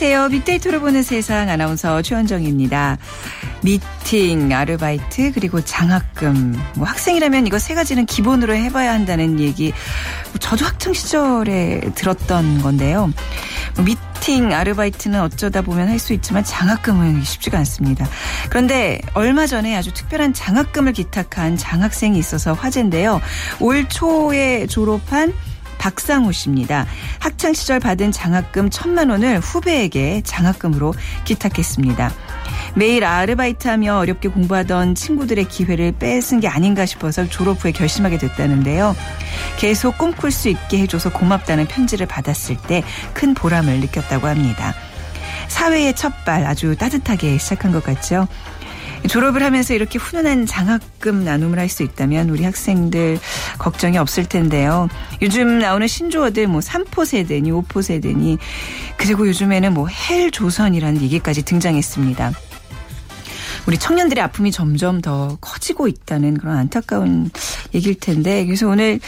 안녕하세요. 빅데이터로 보는 세상 아나운서 최원정입니다. 미팅, 아르바이트, 그리고 장학금. 뭐 학생이라면 이거 세 가지는 기본으로 해봐야 한다는 얘기. 저도 학창 시절에 들었던 건데요. 뭐 미팅, 아르바이트는 어쩌다 보면 할 수 있지만 장학금은 쉽지가 않습니다. 그런데 얼마 전에 아주 특별한 장학금을 기탁한 장학생이 있어서 화제인데요. 올 초에 졸업한 박상우 씨입니다. 학창 시절 받은 장학금 천만 원을 후배에게 장학금으로 기탁했습니다. 매일 아르바이트하며 어렵게 공부하던 친구들의 기회를 뺏은 게 아닌가 싶어서 졸업 후에 결심하게 됐다는데요. 계속 꿈꿀 수 있게 해줘서 고맙다는 편지를 받았을 때 큰 보람을 느꼈다고 합니다. 사회의 첫발 아주 따뜻하게 시작한 것 같죠. 졸업을 하면서 이렇게 훈훈한 장학금 나눔을 할 수 있다면 우리 학생들 걱정이 없을 텐데요. 요즘 나오는 신조어들 뭐 3포 세대니 5포 세대니 그리고 요즘에는 뭐 헬 조선이라는 얘기까지 등장했습니다. 우리 청년들의 아픔이 점점 더 커지고 있다는 그런 안타까운 얘기일 텐데 그래서 오늘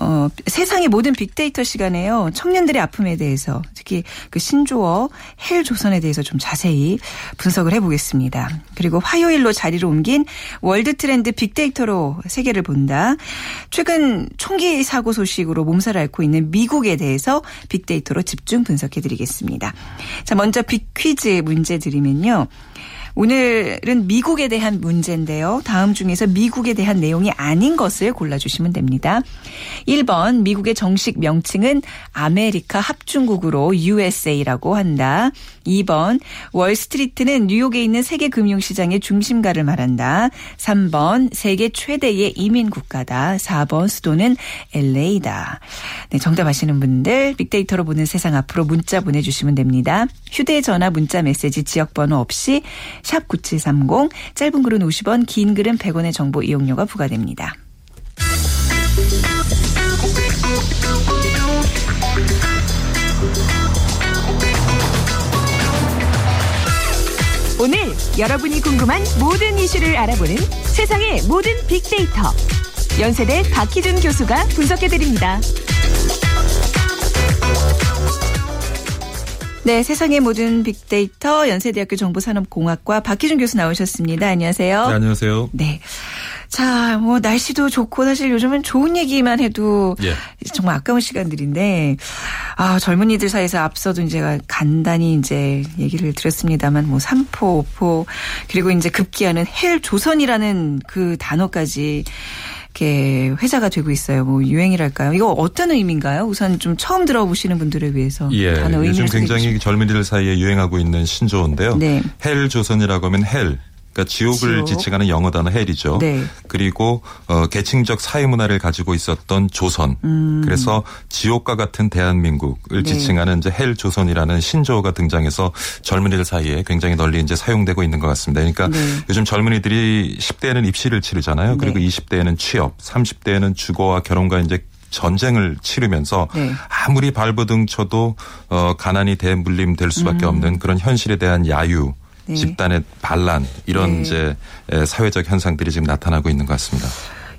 어, 세상의 모든 빅데이터 시간에요. 청년들의 아픔에 대해서 특히 그 신조어 헬 조선에 대해서 좀 자세히 분석을 해보겠습니다. 그리고 화요일로 자리를 옮긴 월드 트렌드 빅데이터로 세계를 본다. 최근 총기 사고 소식으로 몸살 앓고 있는 미국에 대해서 빅데이터로 집중 분석해드리겠습니다. 자, 먼저 빅퀴즈 문제 드리면요. 오늘은 미국에 대한 문제인데요. 다음 중에서 미국에 대한 내용이 아닌 것을 골라주시면 됩니다. 1번 미국의 정식 명칭은 아메리카 합중국으로 USA라고 한다. 2번 월스트리트는 뉴욕에 있는 세계 금융시장의 중심가를 말한다. 3번 세계 최대의 이민 국가다. 4번 수도는 LA다. 네, 정답 아시는 분들 빅데이터로 보는 세상 앞으로 문자 보내주시면 됩니다. 휴대전화 문자 메시지 지역번호 없이 샵 9730 짧은 글은 50원 긴 글은 100원의 정보 이용료가 부과됩니다. 오늘 여러분이 궁금한 모든 이슈를 알아보는 세상의 모든 빅데이터. 연세대 박희준 교수가 분석해드립니다. 네, 세상의 모든 빅데이터 연세대학교 정보산업공학과 박희준 교수 나오셨습니다. 안녕하세요. 네, 안녕하세요. 네. 자, 뭐 날씨도 좋고 사실 요즘은 좋은 얘기만 해도 예. 정말 아까운 시간들인데 아, 젊은이들 사이에서 앞서도 이제 간단히 이제 얘기를 드렸습니다만 뭐 3포, 5포 그리고 이제 급기야는 헬 조선이라는 그 단어까지 이렇게 회자가 되고 있어요. 뭐 유행이랄까요? 이거 어떤 의미인가요? 우선 좀 처음 들어보시는 분들을 위해서 예. 단어 의미를 요즘 굉장히. 젊은이들 사이에 유행하고 있는 신조어인데요. 네. 헬 조선이라고 하면 hell. 그러니까 지옥을 지옥. 지칭하는 영어 단어 hell이죠. 네. 그리고 어, 계층적 사회 문화를 가지고 있었던 조선. 그래서 지옥과 같은 대한민국을 음. 네. 지칭하는 이제 헬 조선이라는 신조어가 등장해서 젊은이들 사이에 굉장히 널리 이제 사용되고 있는 것 같습니다. 그러니까 네. 요즘 젊은이들이 10대에는 입시를 치르잖아요. 그리고 네. 20대에는 취업, 30대에는 주거와 결혼과 이제 전쟁을 치르면서 네. 아무리 발버둥 쳐도 어 가난이 대물림 될 수밖에 없는 그런 현실에 대한 야유, 음. 네. 집단의 반란 이런 네. 이제 에, 사회적 현상들이 지금 나타나고 있는 것 같습니다.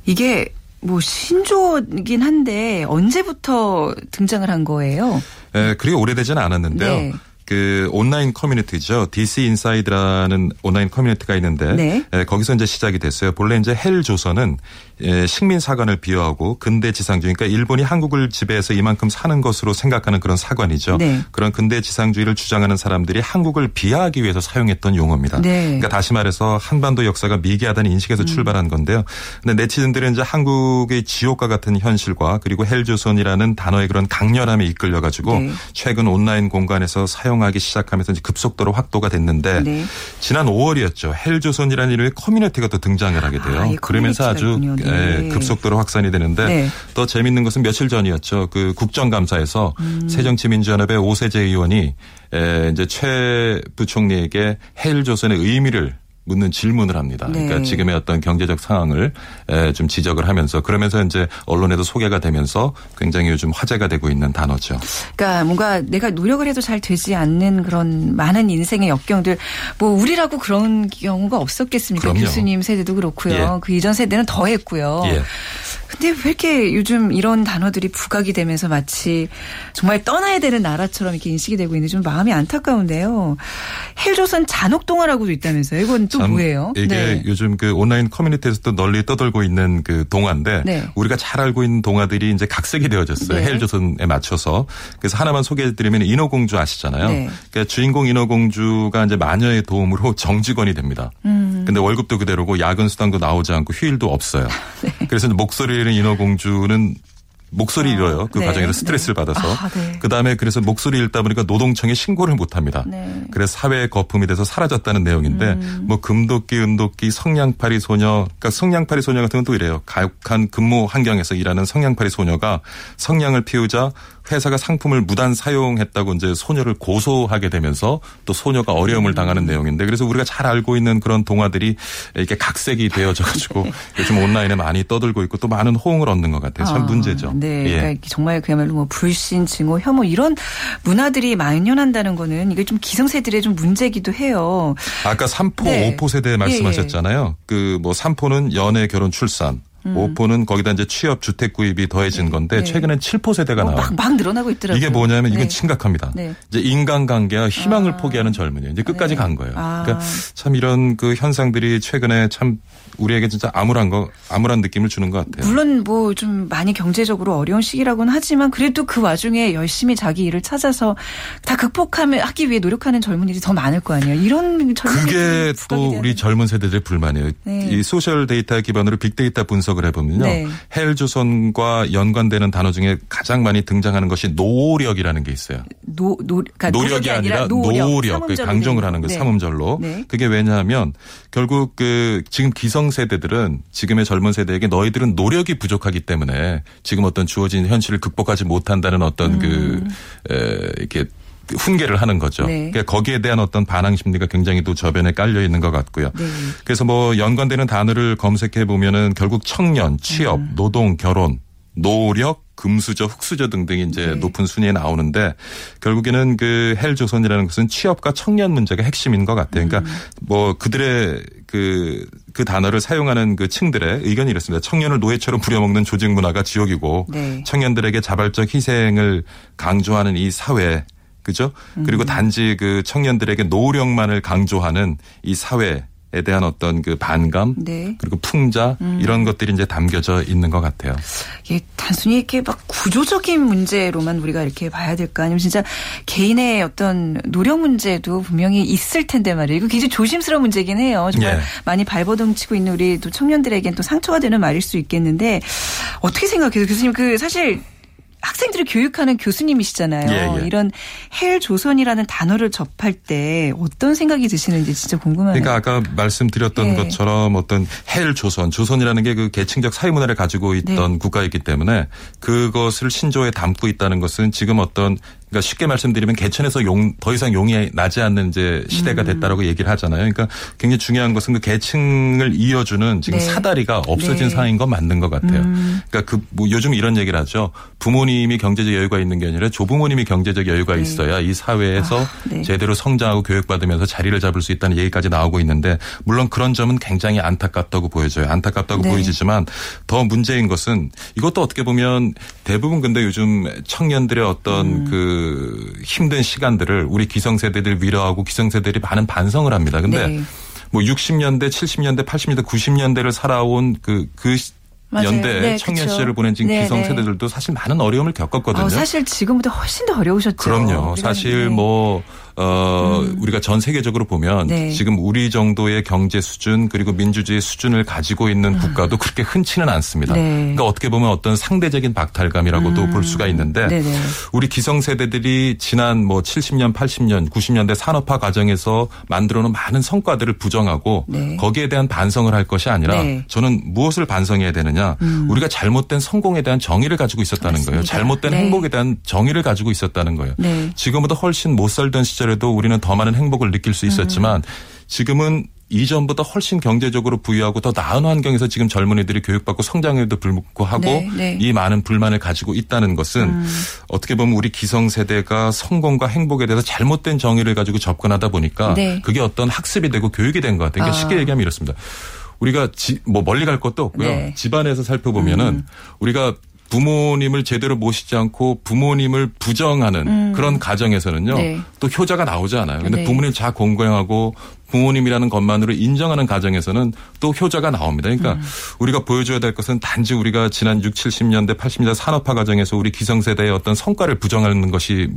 이게 뭐 신조어긴 한데 언제부터 등장을 한 거예요? 에, 그리 오래되지는 않았는데요. 네. 그 온라인 커뮤니티죠. DC 인사이드라는 온라인 커뮤니티가 있는데 네. 에, 거기서 이제 시작이 됐어요. 본래 이제 헬 조선은 에, 식민 사관을 비유하고 근대 지상주의 그러니까 일본이 한국을 지배해서 이만큼 사는 것으로 생각하는 그런 사관이죠. 네. 그런 근대 지상주의를 주장하는 사람들이 한국을 비하하기 위해서 사용했던 용어입니다. 네. 그러니까 다시 말해서 한반도 역사가 미개하다는 인식에서 음. 출발한 건데요. 근데 네티즌들은 이제 한국의 지옥과 같은 현실과 그리고 헬 조선이라는 단어의 그런 강렬함에 이끌려 가지고 네. 최근 온라인 공간에서 사용 하기 시작하면서 이제 급속도로 확대가 됐는데 네. 지난 5월이었죠. 헬조선이라는 이름의 커뮤니티가 또 등장을 하게 돼요. 아, 이 그러면서 아주 있군요. 네. 예, 급속도로 확산이 되는데 네. 또 재밌는 것은 며칠 전이었죠. 그 국정감사에서 음. 새정치민주연합의 오세재 의원이 에, 이제 최 부총리에게 헬조선의 의미를 묻는 질문을 합니다. 네. 그러니까 지금의 어떤 경제적 상황을 에, 좀 지적을 하면서 그러면서 이제 언론에도 소개가 되면서 굉장히 요즘 화제가 되고 있는 단어죠. 그러니까 뭔가 내가 노력을 해도 잘 되지 않는 그런 많은 인생의 역경들 뭐 우리라고 그런 경우가 없었겠습니까? 그럼요. 교수님 세대도 그렇고요. 예. 그 이전 세대는 더 했고요. 예. 근데 왜 이렇게 요즘 이런 단어들이 부각이 되면서 마치 정말 떠나야 되는 나라처럼 이렇게 인식이 되고 있는지 좀 마음이 안타까운데요. 헬조선 잔혹동화라고도 있다면서요. 이건 또 뭐예요? 이게 네. 요즘 그 온라인 커뮤니티에서도 널리 떠돌고 있는 그 동화인데 네. 우리가 잘 알고 있는 동화들이 이제 각색이 되어졌어요. 네. 헬조선에 맞춰서. 그래서 하나만 소개해드리면 인어공주 아시잖아요. 네. 그러니까 주인공 인어공주가 이제 마녀의 도움으로 정직원이 됩니다. 음. 근데 월급도 그대로고 야근 수당도 나오지 않고 휴일도 없어요. 네. 그래서 목소리 를 인어공주는 목소리 잃어요. 그 네. 과정에서 스트레스를 네. 받아서. 아, 네. 그 다음에 그래서 목소리 잃다 보니까 노동청에 신고를 못 합니다. 네. 그래서 사회의 거품이 돼서 사라졌다는 내용인데 음. 뭐 금도끼, 은도끼, 성냥팔이 소녀, 그러니까 성냥팔이 소녀 같은 건 또 이래요. 가혹한 근무 환경에서 일하는 성냥팔이 소녀가 성냥을 피우자 회사가 상품을 무단 사용했다고 이제 소녀를 고소하게 되면서 또 소녀가 어려움을 음. 당하는 내용인데 그래서 우리가 잘 알고 있는 그런 동화들이 이렇게 각색이 되어져 가지고 요즘 온라인에 많이 떠들고 있고 또 많은 호응을 얻는 것 같아요. 참 아, 문제죠. 네. 예. 그러니까 정말 그야말로 뭐 불신, 증오, 혐오 이런 문화들이 만연한다는 거는 이게 좀 기성세들의 좀 문제기도 해요. 아까 3포, 네. 5포 세대 말씀하셨잖아요. 예, 예. 그뭐 3포는 연애, 결혼, 출산. 음. 5포는 거기다 이제 취업 주택 구입이 더해진 네. 건데 네. 최근엔 7포 세대가 어, 나와요. 막, 막, 늘어나고 있더라고요. 이게 뭐냐면 이건 네. 심각합니다. 네. 이제 인간관계와 희망을 아. 포기하는 젊은이 이제 끝까지 네. 간 거예요. 아. 그러니까 참 이런 그 현상들이 최근에 참 우리에게 진짜 암울한 거 암울한 느낌을 주는 것 같아요. 물론 뭐 좀 많이 경제적으로 어려운 시기라고는 하지만 그래도 그 와중에 열심히 자기 일을 찾아서 다 극복하면 하기 위해 노력하는 젊은이들이 더 많을 거 아니에요. 이런 그게 또 우리 젊은 세대들의 불만이에요. 네. 이 social 데이터 기반으로 빅데이터 분석 을 해보면요, 네. 헬조선과 연관되는 단어 중에 가장 많이 등장하는 것이 노오력이라는 게 있어요. 노, 노 그러니까 노력이 아니라 노오력, 노오력 그 강조를 하는 거 네. 삼음절로. 네. 그게 왜냐하면 결국 그 지금 기성 기성 세대들은 지금의 젊은 세대에게 너희들은 노력이 부족하기 때문에 지금 어떤 주어진 현실을 극복하지 못한다는 어떤 그, 음. 그 에, 이렇게 훈계를 하는 거죠. 네. 그러니까 거기에 대한 어떤 반항 심리가 굉장히 또 저변에 깔려 있는 것 같고요. 네. 그래서 뭐 연관되는 단어를 검색해 보면은 결국 청년, 취업, 음. 노동, 결혼, 노력, 금수저, 흑수저 등등이 이제 네. 높은 순위에 나오는데 결국에는 그 헬조선이라는 것은 취업과 청년 문제가 핵심인 것 같아요. 그러니까 음. 뭐 그들의 그, 그 단어를 사용하는 그 층들의 의견이 이렇습니다. 청년을 노예처럼 부려먹는 조직 문화가 지옥이고 네. 청년들에게 자발적 희생을 강조하는 이 사회 그죠? 그리고 음. 단지 그 청년들에게 노력만을 강조하는 이 사회 에 대한 어떤 그 반감 네. 그리고 풍자 음. 이런 것들이 이제 담겨져 있는 것 같아요. 예, 단순히 이렇게 막 구조적인 문제로만 우리가 이렇게 봐야 될까 아니면 진짜 개인의 어떤 노력 문제도 분명히 있을 텐데 말이에요. 이거 굉장히 조심스러운 문제긴 해요. 정말 예. 많이 발버둥치고 있는 우리 또 청년들에겐 또 상처가 되는 말일 수 있겠는데 어떻게 생각해요, 교수님? 그 사실 학생들을 교육하는 교수님이시잖아요. 예, 예. 이런 헬 조선이라는 단어를 접할 때 어떤 생각이 드시는지 진짜 궁금하네요. 그러니까 아까 말씀드렸던 예. 것처럼 어떤 헬 조선, 조선이라는 게 그 계층적 사회 문화를 가지고 있던 네. 국가이기 때문에 그것을 신조어에 담고 있다는 것은 지금 어떤 그러니까 쉽게 말씀드리면 개천에서 용 더 이상 용이 나지 않는 이제 시대가 음. 됐다라고 음. 얘기를 하잖아요. 그러니까 굉장히 중요한 것은 그 계층을 이어주는 지금 네. 사다리가 없어진 네. 상황인 건 맞는 것 같아요. 음. 그러니까 그 뭐 요즘 이런 얘기를 하죠. 부모님이 경제적 여유가 있는 게 아니라 조부모님이 경제적 여유가 네. 있어야 이 사회에서 아, 네. 제대로 성장하고 교육받으면서 자리를 잡을 수 있다는 얘기까지 나오고 있는데 물론 그런 점은 굉장히 안타깝다고 보여져요. 안타깝다고 네. 보이지만 더 문제인 것은 이것도 어떻게 보면 대부분 근데 요즘 청년들의 어떤 음. 그 힘든 시간들을 우리 기성세대들 위로하고 기성세대들이 많은 반성을 합니다. 근데 네. 뭐 60년대, 70년대, 80년대, 90년대를 살아온 그, 그 연대 네, 청년 시절을 보낸 지금 네, 기성 세대들도 네. 사실 많은 어려움을 겪었거든요. 어, 사실 지금보다 훨씬 더 어려우셨죠. 그럼요. 사실 뭐 어, 음. 우리가 전 세계적으로 보면 네. 지금 우리 정도의 경제 수준 그리고 민주주의 수준을 가지고 있는 음. 국가도 그렇게 흔치는 않습니다. 네. 그러니까 어떻게 보면 어떤 상대적인 박탈감이라고도 음. 볼 수가 있는데 네네. 우리 기성세대들이 지난 뭐 70년, 80년, 90년대 산업화 과정에서 만들어 놓은 많은 성과들을 부정하고 네. 거기에 대한 반성을 할 것이 아니라 네. 저는 무엇을 반성해야 되느냐 음. 우리가 잘못된 성공에 대한 정의를 가지고 있었다는 맞습니다. 거예요. 잘못된 네. 행복에 대한 정의를 가지고 있었다는 거예요. 네. 지금보다 훨씬 못 살던 시절 시절에도 우리는 더 많은 행복을 느낄 수 있었지만 지금은 이전보다 훨씬 경제적으로 부유하고 더 나은 환경에서 지금 젊은이들이 교육받고 성장에도 불구하고 네, 네. 이 많은 불만을 가지고 있다는 것은 음. 어떻게 보면 우리 기성세대가 성공과 행복에 대해서 잘못된 정의를 가지고 접근하다 보니까 네. 그게 어떤 학습이 되고 교육이 된 것 같아요. 그러니까 아. 쉽게 얘기하면 이렇습니다. 우리가 지, 뭐 멀리 갈 것도 없고요. 네. 집안에서 살펴보면은 음. 우리가 부모님을 제대로 모시지 않고 부모님을 부정하는 음. 그런 가정에서는요. 네. 또 효자가 나오지 않아요. 근데 네. 부모님 잘 공경하고 부모님이라는 것만으로 인정하는 가정에서는 또 효자가 나옵니다. 그러니까 음. 우리가 보여줘야 될 것은 단지 우리가 지난 6, 70년대, 80년대 산업화 과정에서 우리 기성세대의 어떤 성과를 부정하는 것이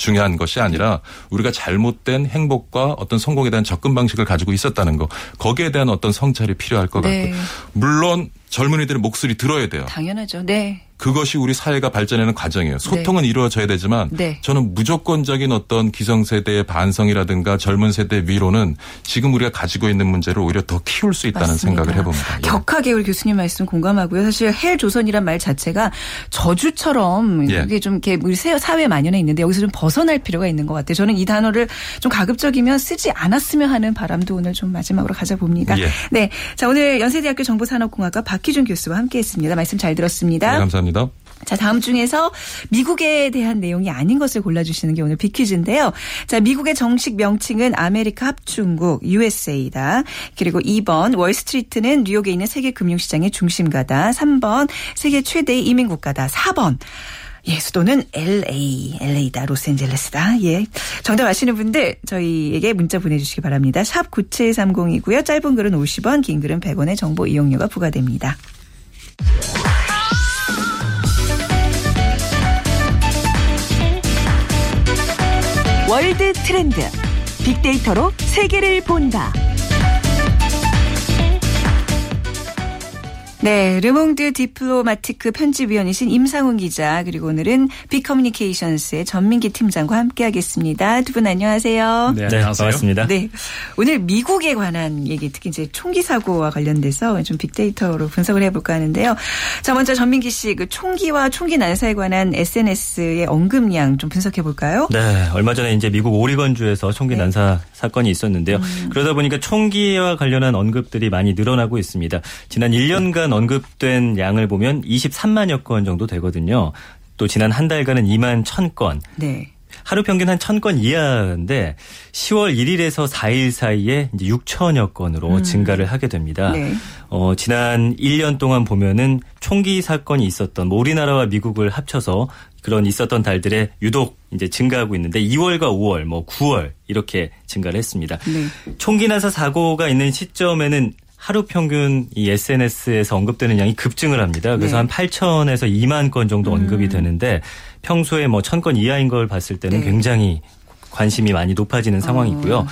중요한 것이 아니라 우리가 잘못된 행복과 어떤 성공에 대한 접근 방식을 가지고 있었다는 거 거기에 대한 어떤 성찰이 필요할 것 네. 같고 물론 젊은이들의 목소리 들어야 돼요. 당연하죠. 네. 그것이 우리 사회가 발전하는 과정이에요. 소통은 네. 이루어져야 되지만 네. 저는 무조건적인 어떤 기성세대의 반성이라든가 젊은 세대의 위로는 지금 우리가 가지고 있는 문제를 오히려 더 키울 수 있다는 맞습니다. 생각을 해봅니다. 예. 격하게 우리 교수님 말씀 공감하고요. 사실 헬 조선이란 말 자체가 저주처럼 예. 이게 좀 이렇게 우리 사회에 만연해 있는데 여기서 좀 벗어날 필요가 있는 것 같아요. 저는 이 단어를 좀 가급적이면 쓰지 않았으면 하는 바람도 오늘 좀 마지막으로 가져봅니다. 예. 네. 자, 오늘 연세대학교 정보산업공학과 박희준 교수와 함께 했습니다. 말씀 잘 들었습니다. 네, 감사합니다. 감사합니다. 자, 다음 중에서 미국에 대한 내용이 아닌 것을 골라주시는 게 오늘 빅퀴즈인데요. 자, 미국의 정식 명칭은 아메리카 합중국 USA다. 그리고 2번 월스트리트는 뉴욕에 있는 세계 금융시장의 중심가다. 3번 세계 최대의 이민국가다. 4번 예, 수도는 LA, LA다, 로스앤젤레스다. 예. 정답 아시는 분들 저희에게 문자 보내주시기 바랍니다. 샵 9730이고요. 짧은 글은 50원, 긴 글은 100원의 정보 이용료가 부과됩니다. 월드 트렌드. 빅데이터로 세계를 본다. 네, 르몽드 디플로마티크 편집위원이신 임상훈 기자 그리고 오늘은 빅커뮤니케이션스의 전민기 팀장과 함께하겠습니다. 두 분 안녕하세요. 네, 네 반갑습니다. 네, 오늘 미국에 관한 얘기 특히 이제 총기 사고와 관련돼서 좀 빅데이터로 분석을 해볼까 하는데요. 자, 먼저 전민기 씨, 그 총기와 총기 난사에 관한 SNS의 언급량 좀 분석해 볼까요? 네, 얼마 전에 이제 미국 오리건주에서 총기 네. 난사 사건이 있었는데요. 음. 그러다 보니까 총기와 관련한 언급들이 많이 늘어나고 있습니다. 지난 1년간 최근 언급된 양을 보면 23만여 건 정도 되거든요. 또 지난 한 달간은 2만 1000건. 네. 하루 평균 한 1000건 이하인데 10월 1일에서 4일 사이에 이제 6천여 건으로 음. 증가를 하게 됩니다. 네. 어, 지난 1년 동안 보면은 총기 사건이 있었던 뭐 우리나라와 미국을 합쳐서 그런 있었던 달들에 유독 이제 증가하고 있는데 2월과 5월, 뭐 9월 이렇게 증가를 했습니다. 네. 총기 나사 사고가 있는 시점에는 하루 평균 이 SNS에서 언급되는 양이 급증을 합니다. 그래서 네. 한 8천에서 2만 건 정도 언급이 음. 되는데 평소에 뭐 1000건 이하인 걸 봤을 때는 네. 굉장히 관심이 많이 높아지는 상황이고요. 어.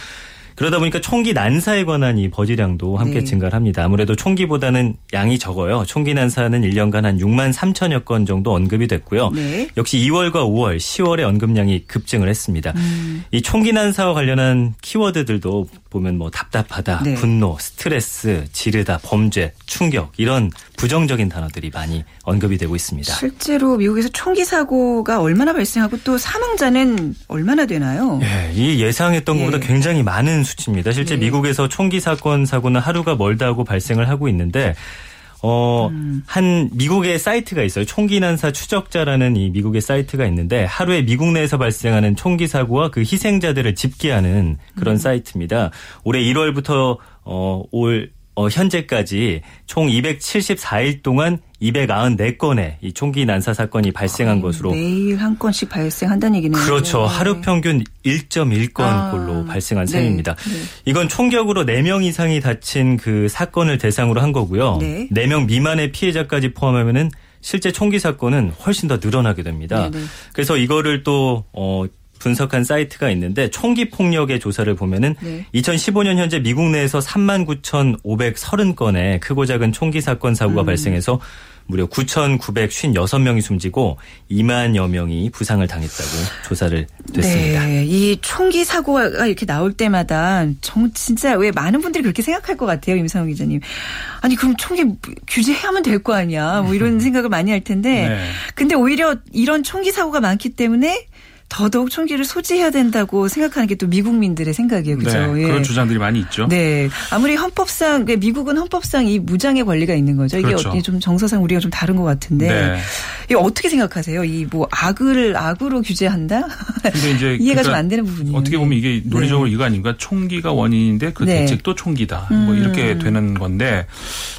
그러다 보니까 총기 난사에 관한 이 버지량도 함께 네. 증가를 합니다. 아무래도 총기보다는 양이 적어요. 총기 난사는 1년간 한 6만 3천여 건 정도 언급이 됐고요. 네. 역시 2월과 5월, 10월에 언급량이 급증을 했습니다. 음. 이 총기 난사와 관련한 키워드들도 보면 뭐 답답하다, 네. 분노, 스트레스, 지르다, 범죄, 충격 이런 부정적인 단어들이 많이 언급이 되고 있습니다. 실제로 미국에서 총기 사고가 얼마나 발생하고 또 사망자는 얼마나 되나요? 예, 이 예상했던 예. 것보다 굉장히 많은 수치입니다. 실제 예. 미국에서 총기 사건 사고는 하루가 멀다 하고 발생을 하고 있는데 어, 음. 한 미국의 사이트가 있어요. 총기 난사 추적자라는 이 미국의 사이트가 있는데 하루에 미국 내에서 발생하는 총기 사고와 그 희생자들을 집계하는 그런 음. 사이트입니다. 올해 1월부터 어, 올 어, 현재까지 총 274일 동안 294건의 이 총기 난사 사건이 발생한 것으로 매일 한 건씩 발생한다는 얘기네요. 그렇죠. 네. 하루 평균 1.1건 아, 꼴로 발생한 네. 셈입니다. 네. 이건 총격으로 4명 이상이 다친 그 사건을 대상으로 한 거고요. 네. 4명 미만의 피해자까지 포함하면은 실제 총기 사건은 훨씬 더 늘어나게 됩니다. 네, 네. 그래서 이거를 또 어, 분석한 사이트가 있는데 총기 폭력의 조사를 보면은 네. 2015년 현재 미국 내에서 39,530건의 크고 작은 총기 사건 사고가 음. 발생해서 무려 9,956명이 숨지고 2만여 명이 부상을 당했다고 조사를 됐습니다. 네, 이 총기 사고가 이렇게 나올 때마다 정, 진짜 왜 많은 분들이 그렇게 생각할 것 같아요, 임상우 기자님. 아니 그럼 총기 규제하면 될 거 아니야, 뭐 이런 생각을 많이 할 텐데, 네. 근데 오히려 이런 총기 사고가 많기 때문에 더더욱 총기를 소지해야 된다고 생각하는 게 또 미국민들의 생각이에요. 그죠? 네, 그런 주장들이 많이 있죠. 네. 아무리 헌법상 미국은 헌법상 이 무장의 권리가 있는 거죠. 이게 그렇죠. 좀 정서상 우리가 좀 다른 것 같은데. 네. 이거 어떻게 생각하세요? 이 뭐 악을 악으로 규제한다? 근데 이제 이해가 그러니까 좀안 되는 부분이 어떻게 보면 이게 논리적으로 네. 이거 아닌가? 총기가 원인인데 그 네. 대책도 총기다. 뭐 음. 이렇게 되는 건데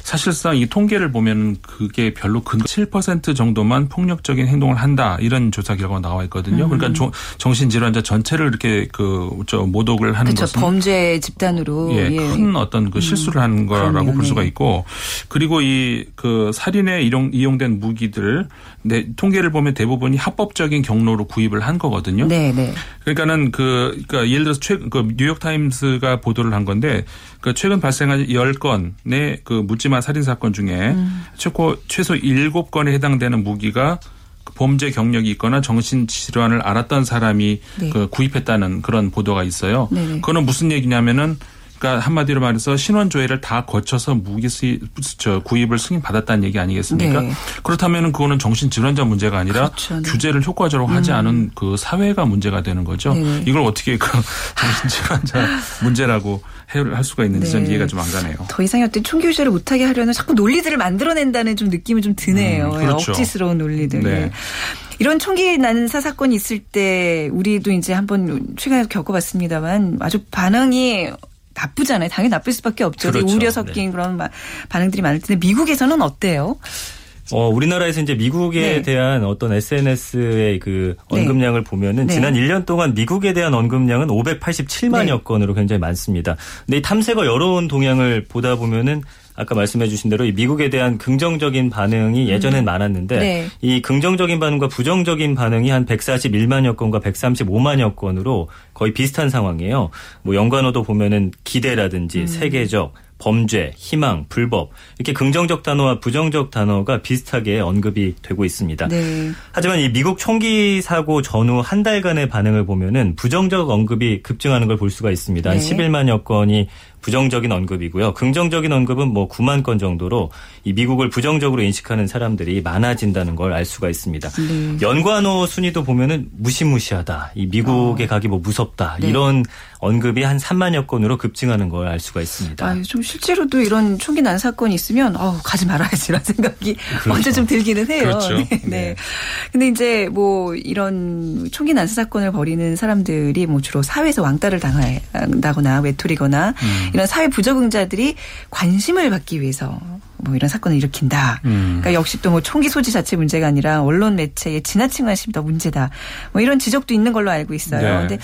사실상 이 통계를 보면 그게 별로 근7% 정도만 폭력적인 행동을 한다 이런 조사 결과가 나와 있거든요. 음. 그러니까 정신질환자 전체를 이렇게 그 저 모독을 하는 그렇죠. 것은 범죄 집단으로 예, 예. 큰 어떤 그 음. 실수를 하는 거라고 음. 볼 수가 네. 있고 그리고 이 그 살인에 이용, 이용된 무기들 네, 통계를 보면 대부분이 합법적인 경로로 구입을 한 거거든요. 네, 네. 그러니까는 그 그러니까 예를 들어서 최근 그 뉴욕 타임스가 보도를 한 건데 그 최근 발생한 10건의 그 묻지마 살인 사건 중에 음. 최고 최소 7건에 해당되는 무기가 범죄 경력이 있거나 정신 질환을 알았던 사람이 네. 그 구입했다는 그런 보도가 있어요. 네. 그거는 무슨 얘기냐면은 그러니까 한마디로 말해서 신원 조회를 다 거쳐서 무기 수입, 저 구입을 승인 받았다는 얘기 아니겠습니까? 네. 그렇다면 그거는 정신 질환자 문제가 아니라 그렇죠. 네. 규제를 효과적으로 하지 음. 않은 그 사회가 문제가 되는 거죠. 네. 이걸 어떻게 그 정신 질환자 문제라고 할 수가 있는지 네. 이해가 좀 안 가네요. 더 이상 어떤 총교제를 못하게 하려는 자꾸 논리들을 만들어낸다는 좀 느낌이 좀 드네요. 음, 그렇죠. 억지스러운 논리들. 네. 이런 총기 난사 사건이 있을 때 우리도 이제 한번 최근에 겪어봤습니다만 아주 반응이 나쁘잖아요. 당연히 나쁠 수밖에 없죠. 그렇죠. 우려 섞인 네. 그런 반응들이 많을 텐데 미국에서는 어때요? 어, 우리나라에서 이제 미국에 네. 대한 어떤 SNS의 그 네. 언급량을 네. 보면은 네. 지난 1년 동안 미국에 대한 언급량은 587만여 건으로 굉장히 많습니다. 근데 이 탐색어 여론 동향을 보다 보면은 아까 말씀해 주신 대로 이 미국에 대한 긍정적인 반응이 예전엔 음. 많았는데 네. 이 긍정적인 반응과 부정적인 반응이 한 141만여 건과 135만여 건으로 거의 비슷한 상황이에요. 뭐 연관어도 보면은 기대라든지 음. 세계적 범죄, 희망, 불법 이렇게 긍정적 단어와 부정적 단어가 비슷하게 언급이 되고 있습니다. 네. 하지만 이 미국 총기 사고 전후 한 달간의 반응을 보면은 부정적 언급이 급증하는 걸 볼 수가 있습니다. 네. 한 11만여 건이 부정적인 언급이고요. 긍정적인 언급은 뭐 9만 건 정도로 이 미국을 부정적으로 인식하는 사람들이 많아진다는 걸 알 수가 있습니다. 네. 연관어 순위도 보면은 무시무시하다. 이 미국에 어. 가기 뭐 무섭다. 네. 이런 언급이 한 3만여 건으로 급증하는 걸 알 수가 있습니다. 아, 좀 실제로도 이런 총기 난 사건이 있으면 어, 가지 말아야지라는 생각이 그렇죠. 먼저 좀 들기는 해요. 그렇죠. 네. 네. 네. 근데 이제 뭐 이런 총기 난사 사건을 벌이는 사람들이 뭐 주로 사회에서 왕따를 당한다거나 외톨이거나 음. 이런 사회 부적응자들이 관심을 받기 위해서 뭐 이런 사건을 일으킨다. 음. 그러니까 역시 또 뭐 총기 소지 자체 문제가 아니라 언론 매체에 지나친 관심이 더 문제다. 뭐 이런 지적도 있는 걸로 알고 있어요. 네. 근데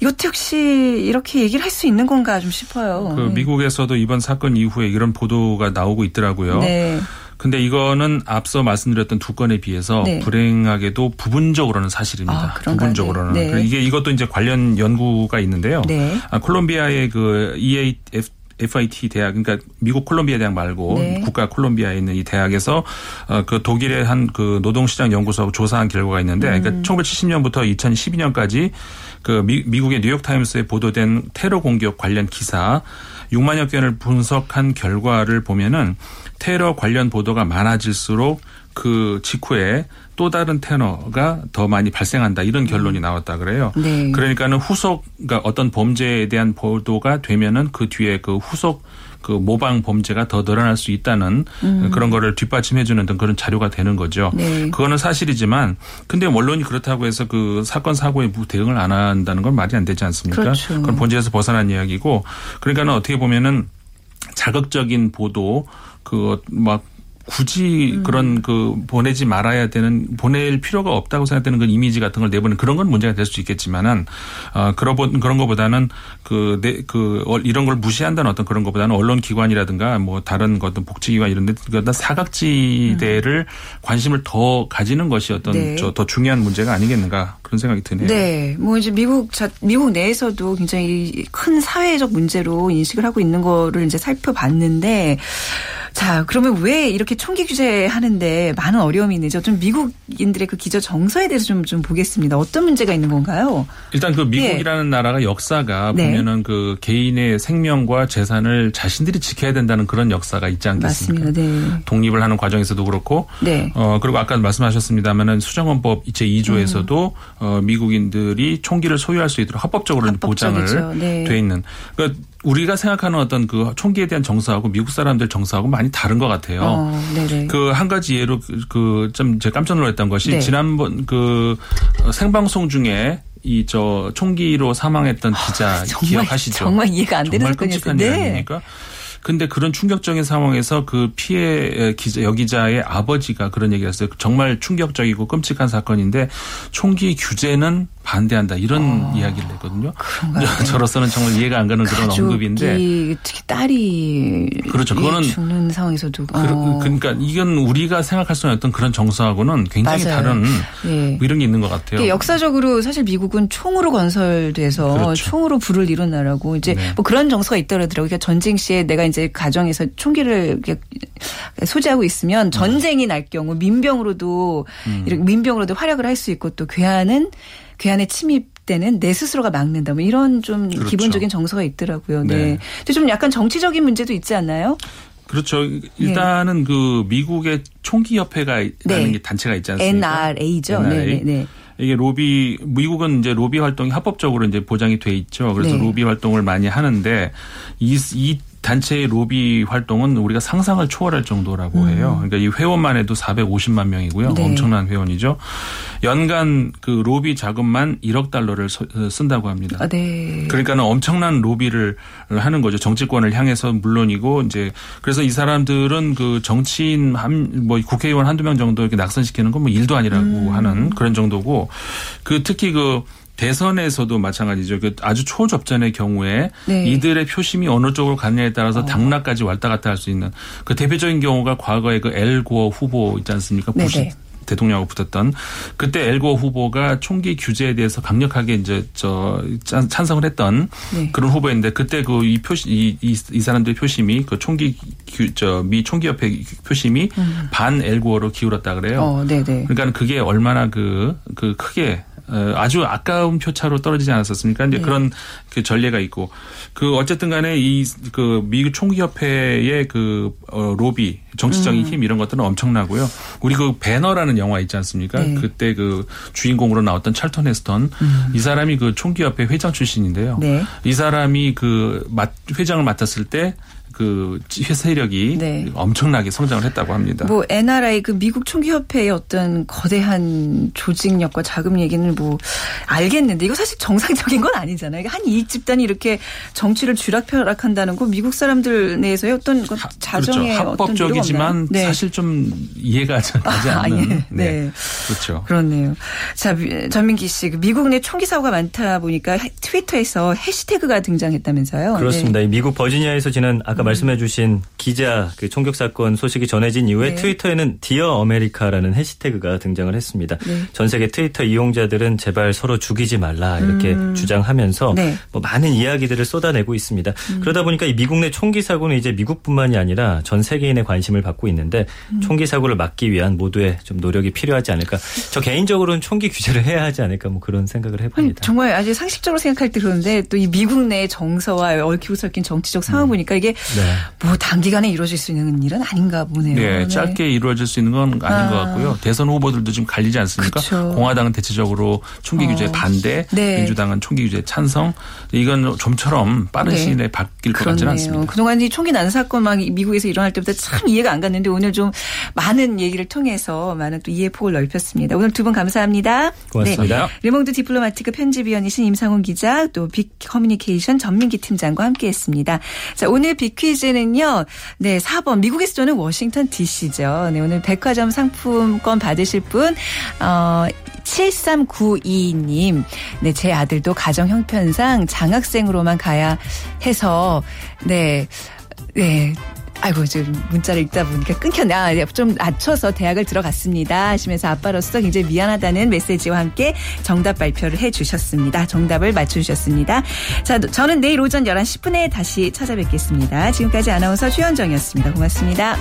이것도 역시 이렇게 얘기를 할 수 있는 건가 좀 싶어요. 그 네. 미국에서도 이번 사건 이후에 이런 보도가 나오고 있더라고요. 네. 근데 이거는 앞서 말씀드렸던 두 건에 비해서 네. 불행하게도 부분적으로는 사실입니다. 아, 부분적으로는 네. 이게 이것도 이제 관련 연구가 있는데요. 네. 아, 콜롬비아의 그 EAF FIT 대학 그러니까 미국 콜롬비아 대학 말고 네. 국가 콜롬비아에 있는 이 대학에서 어, 그 독일의 한 그 노동시장 연구소하고 조사한 결과가 있는데 그러니까 음. 그러니까 1970년부터 2012년까지 그 미, 미국의 뉴욕 타임스에 보도된 테러 공격 관련 기사 6만여 건을 분석한 결과를 보면은 테러 관련 보도가 많아질수록 그 직후에 또 다른 테러가 더 많이 발생한다 이런 결론이 나왔다 그래요. 네. 그러니까는 후속 그러니까 어떤 범죄에 대한 보도가 되면은 그 뒤에 그 후속 그 모방 범죄가 더 늘어날 수 있다는 음. 그런 거를 뒷받침해 주는 등 그런 자료가 되는 거죠. 네. 그거는 사실이지만 근데 원론이 그렇다고 해서 그 사건 사고에 대응을 안 한다는 건 말이 안 되지 않습니까? 그렇죠. 그건 본질에서 벗어난 이야기고 그러니까는 어떻게 보면은 자극적인 보도 그막 굳이 음. 그런 그 보내지 말아야 되는 보낼 필요가 없다고 생각되는 그 이미지 같은 걸 내보는 그런 건 문제가 될 수 있겠지만은 어 그런 그런 거보다는 그, 내, 그 이런 걸 무시한다는 어떤 그런 것보다는 언론 기관이라든가 뭐 다른 어떤 복지기관 이런 데 그러니까 사각지대를 음. 관심을 더 가지는 것이 어떤 네. 더 중요한 문제가 아니겠는가 그런 생각이 드네요. 네. 뭐 이제 미국 자, 미국 내에서도 굉장히 큰 사회적 문제로 인식을 하고 있는 거를 이제 살펴봤는데 자, 그러면 왜 이렇게 총기 규제하는데 많은 어려움이 있는지 좀 미국인들의 그 기저 정서에 대해서 좀, 좀 보겠습니다. 어떤 문제가 있는 건가요? 일단 그 미국이라는 네. 나라가 역사가 네. 보면은 그 개인의 생명과 재산을 자신들이 지켜야 된다는 그런 역사가 있지 않겠습니까? 맞습니다. 네. 독립을 하는 과정에서도 그렇고, 네. 어 그리고 아까 말씀하셨습니다만은 수정헌법 제 2조에서도 음. 어 미국인들이 총기를 소유할 수 있도록 합법적으로 보장을 네. 돼 있는. 그러니까 우리가 생각하는 어떤 그 총기에 대한 정서하고 미국 사람들 정서하고 많이 다른 것 같아요. 어, 그 한 가지 예로 그 좀 제가 깜짝 놀랐던 것이 네. 지난번 그 생방송 중에 이 저 총기로 사망했던 기자 아, 정말, 기억하시죠? 정말 이해가 안 되는 정말 끔찍한 일 네. 아닙니까? 근데 그런 충격적인 상황에서 그 피해 기자 여기자의 아버지가 그런 얘기를 했어요. 정말 충격적이고 끔찍한 사건인데 총기 규제는 반대한다 이런 어, 이야기를 했거든요. 저로서는 정말 이해가 안 가는 그런 언급인데 특히 딸이 그렇죠. 그거는 죽는 상황에서도 어. 그 러니까 이건 우리가 생각할 수 있는 어떤 그런 정서하고는 굉장히 맞아요. 다른 네. 뭐 이런 게 있는 것 같아요. 역사적으로 사실 미국은 총으로 건설돼서 그렇죠. 총으로 불을 이룬 나라고 이제 네. 뭐 그런 정서가 있더라고요. 그러니까 전쟁 시에 내가 이제 가정에서 총기를 소지하고 있으면 전쟁이 날 경우 민병으로도 음. 민병으로도 활약을 할 수 있고 또 괴한은 괴한에 침입 때는 내 스스로가 막는다. 뭐 이런 좀 그렇죠. 기본적인 정서가 있더라고요. 네. 네. 근데 좀 약간 정치적인 문제도 있지 않나요? 그렇죠. 일단은 네. 그 미국의 총기 협회가 네. 게 단체가 있지 않습니까? NRA죠. NRA. 네, 네, 네. 이게 로비 미국은 이제 로비 활동이 합법적으로 이제 보장이 돼 있죠. 그래서 네. 로비 활동을 많이 하는데 이, 이 단체의 로비 활동은 우리가 상상을 초월할 정도라고 음. 해요. 그러니까 이 회원만 해도 450만 명이고요. 네. 엄청난 회원이죠. 연간 그 로비 자금만 1억 달러를 어, 쓴다고 합니다. 아, 네. 그러니까는 엄청난 로비를 하는 거죠. 정치권을 향해서 물론이고 이제 그래서 이 사람들은 그 정치인 한 뭐 국회의원 한두 명 정도 이렇게 낙선시키는 건 뭐 일도 아니라고 음. 하는 그런 정도고 그 특히 그 대선에서도 마찬가지죠. 그 아주 초접전의 경우에 네. 이들의 표심이 어느 쪽으로 갔냐에 따라서 어. 당락까지 왔다 갔다 할 수 있는 그 대표적인 경우가 과거에 그 엘고어 후보 있지 않습니까? 부시 대통령하고 붙었던 그때 엘고 후보가 총기 규제에 대해서 강력하게 이제 저 찬성을 했던 네. 그런 후보인데 그때 그 이 표시 이, 이, 이 사람들의 표심이 그 총기 저미 총기협회 표심이 음. 반 엘고어로 기울었다 그래요. 어, 네네. 그러니까 그게 얼마나 그그 그 크게 어, 아주 아까운 표차로 떨어지지 않았었습니까? 이제 네. 그런 그 전례가 있고 그 어쨌든 간에 이 그 미국 총기협회의 그 어, 로비 정치적인 음. 힘 이런 것들은 엄청나고요. 우리 그 배너라는 영화 있지 않습니까? 네. 그때 그 주인공으로 나왔던 찰턴 헤스턴 음. 이 사람이 그 총기협회 회장 출신인데요. 네. 이 사람이 그 회장을 맡았을 때 그 세력이 네. 엄청나게 성장을 했다고 합니다. 뭐 NRA 그 미국 총기협회의 어떤 거대한 조직력과 자금 얘기는 뭐 알겠는데 이거 사실 정상적인 건 아니잖아요. 한 이익 집단이 이렇게 정치를 쥐락펴락한다는 거 미국 사람들 내에서의 어떤 그 자정의 그렇죠. 합법적이지만 네. 사실 좀 이해가 가지 않는. 아, 예. 네. 네. 그렇죠. 그렇네요. 자 전민기 씨, 그 미국 내 총기 사고가 많다 보니까 트위터에서 해시태그가 등장했다면서요? 그렇습니다. 네. 미국 버지니아에서 지난 아까 말씀해주신 기자 그 총격 사건 소식이 전해진 이후에 네. 트위터에는 디어 어메리카라는 해시태그가 등장을 했습니다. 네. 전 세계 트위터 이용자들은 제발 서로 죽이지 말라 이렇게 음. 주장하면서 네. 뭐 많은 이야기들을 쏟아내고 있습니다. 음. 그러다 보니까 이 미국 내 총기 사고는 이제 미국뿐만이 아니라 전 세계인의 관심을 받고 있는데 음. 총기 사고를 막기 위한 모두의 좀 노력이 필요하지 않을까. 저 개인적으로는 총기 규제를 해야 하지 않을까 뭐 그런 생각을 해봅니다. 정말 아주 상식적으로 생각할 때 그런데 또 이 미국 내 정서와 얽히고 섞인 정치적 상황 음. 보니까 이게 네. 뭐 단기간에 이루어질 수 있는 일은 아닌가 보네요. 네, 네. 짧게 이루어질 수 있는 건 아닌 아. 것 같고요. 대선 후보들도 지금 갈리지 않습니까? 그쵸. 공화당은 대체적으로 총기 규제 어. 반대, 네. 민주당은 총기 규제 찬성. 이건 좀처럼 빠른 네. 시일 내에 바뀔 것 같지는 않습니다. 그동안 이 총기 난사 사건 막 미국에서 일어날 때부터 참 이해가 안 갔는데 오늘 좀 많은 얘기를 통해서 많은 또 이해 폭을 넓혔습니다. 오늘 두 분 감사합니다. 고맙습니다. 네. 르몽드 디플로마티크 편집위원이신 임상훈 기자 또 빅 커뮤니케이션 전민기 팀장과 함께했습니다. 자 오늘 빅 퀴즈 답은요. 네, 4번. 미국에서 저는 워싱턴 DC죠. 네, 오늘 백화점 상품권 받으실 분, 어, 7392님. 네, 제 아들도 가정 형편상 장학생으로만 가야 해서, 네, 네. 아이고 지금 문자를 읽다 보니까 끊겼네. 아, 네, 좀 낮춰서 대학을 들어갔습니다. 하시면서 아빠로서 굉장히 미안하다는 메시지와 함께 정답 발표를 해주셨습니다. 정답을 맞춰주셨습니다. 자, 저는 내일 오전 11시 10분에 다시 찾아뵙겠습니다. 지금까지 아나운서 최현정이었습니다. 고맙습니다.